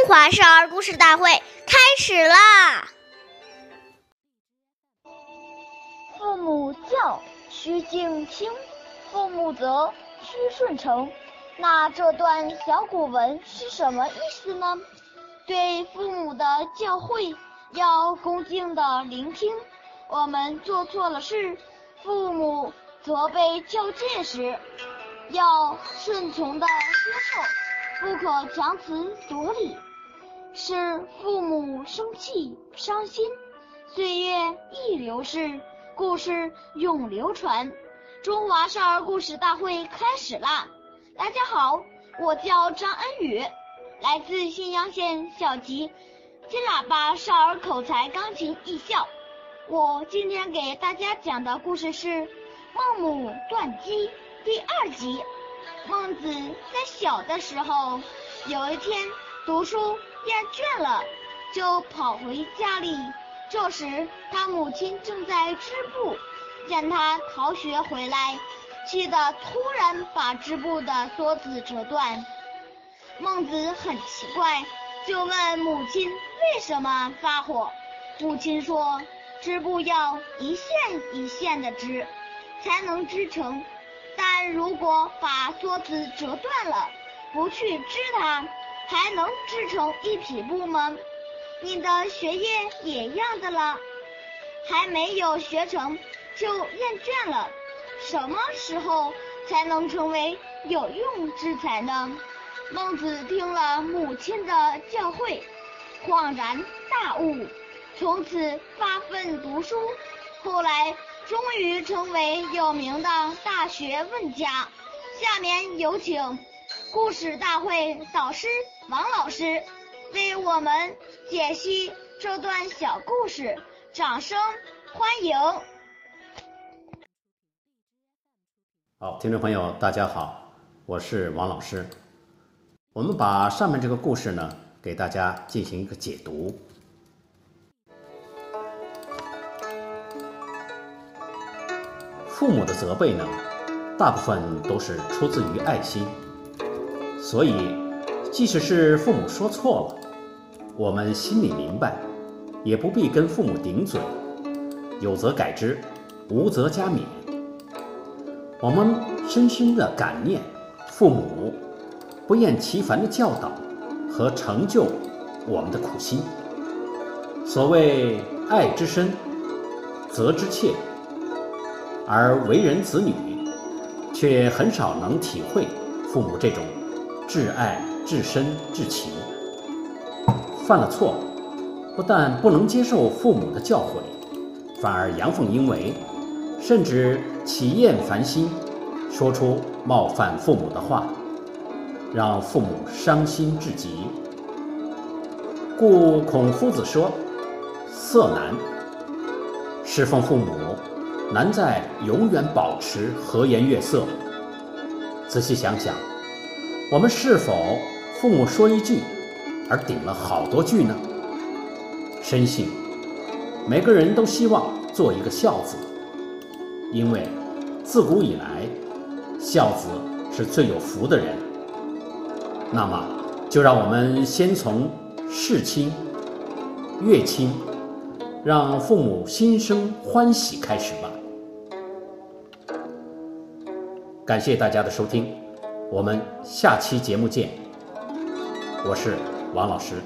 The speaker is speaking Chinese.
中华少儿故事大会开始啦！父母教，须敬听；父母责，须顺承。那这段小古文是什么意思呢？对父母的教诲要恭敬的聆听。我们做错了事，父母责备教诫时，要顺从的接受，不可强词夺理。使父母生气伤心，岁月易流逝，故事永流传。中华少儿故事大会开始啦！大家好，我叫张恩宇，来自信阳县小集金喇叭少儿口才钢琴艺校。我今天给大家讲的故事是《孟母断机》第二集。孟子在小的时候，有一天读书。厌倦了，就跑回家里。这时，他母亲正在织布，见他逃学回来，气得突然把织布的梭子折断。孟子很奇怪，就问母亲为什么发火。母亲说：“织布要一线一线的织，才能织成。但如果把梭子折断了，不去织它。”还能织成一匹布吗？你的学业也一样的了，还没有学成就厌倦了，什么时候才能成为有用之才呢？孟子听了母亲的教诲，恍然大悟，从此发奋读书，后来终于成为有名的大学问家。下面有请。故事大会导师王老师为我们解析这段小故事，掌声欢迎。好，听众朋友，大家好，我是王老师。我们把上面这个故事呢，给大家进行一个解读。父母的责备呢，大部分都是出自于爱心。所以，即使是父母说错了，我们心里明白，也不必跟父母顶嘴，有则改之，无则加勉。我们深深的感念父母不厌其烦的教导和成就我们的苦心。所谓爱之深，责之切，而为人子女，却很少能体会父母这种。至爱至深至情，犯了错，不但不能接受父母的教诲，反而阳奉阴违，甚至起厌烦心，说出冒犯父母的话，让父母伤心至极。故孔夫子说：“色难，侍奉父母难在永远保持和颜悦色。”仔细想想。我们是否父母说一句，而顶了好多句呢？深信每个人都希望做一个孝子，因为自古以来，孝子是最有福的人。那么，就让我们先从事亲、悦亲，让父母心生欢喜开始吧。感谢大家的收听。我们下期节目见，我是王老师。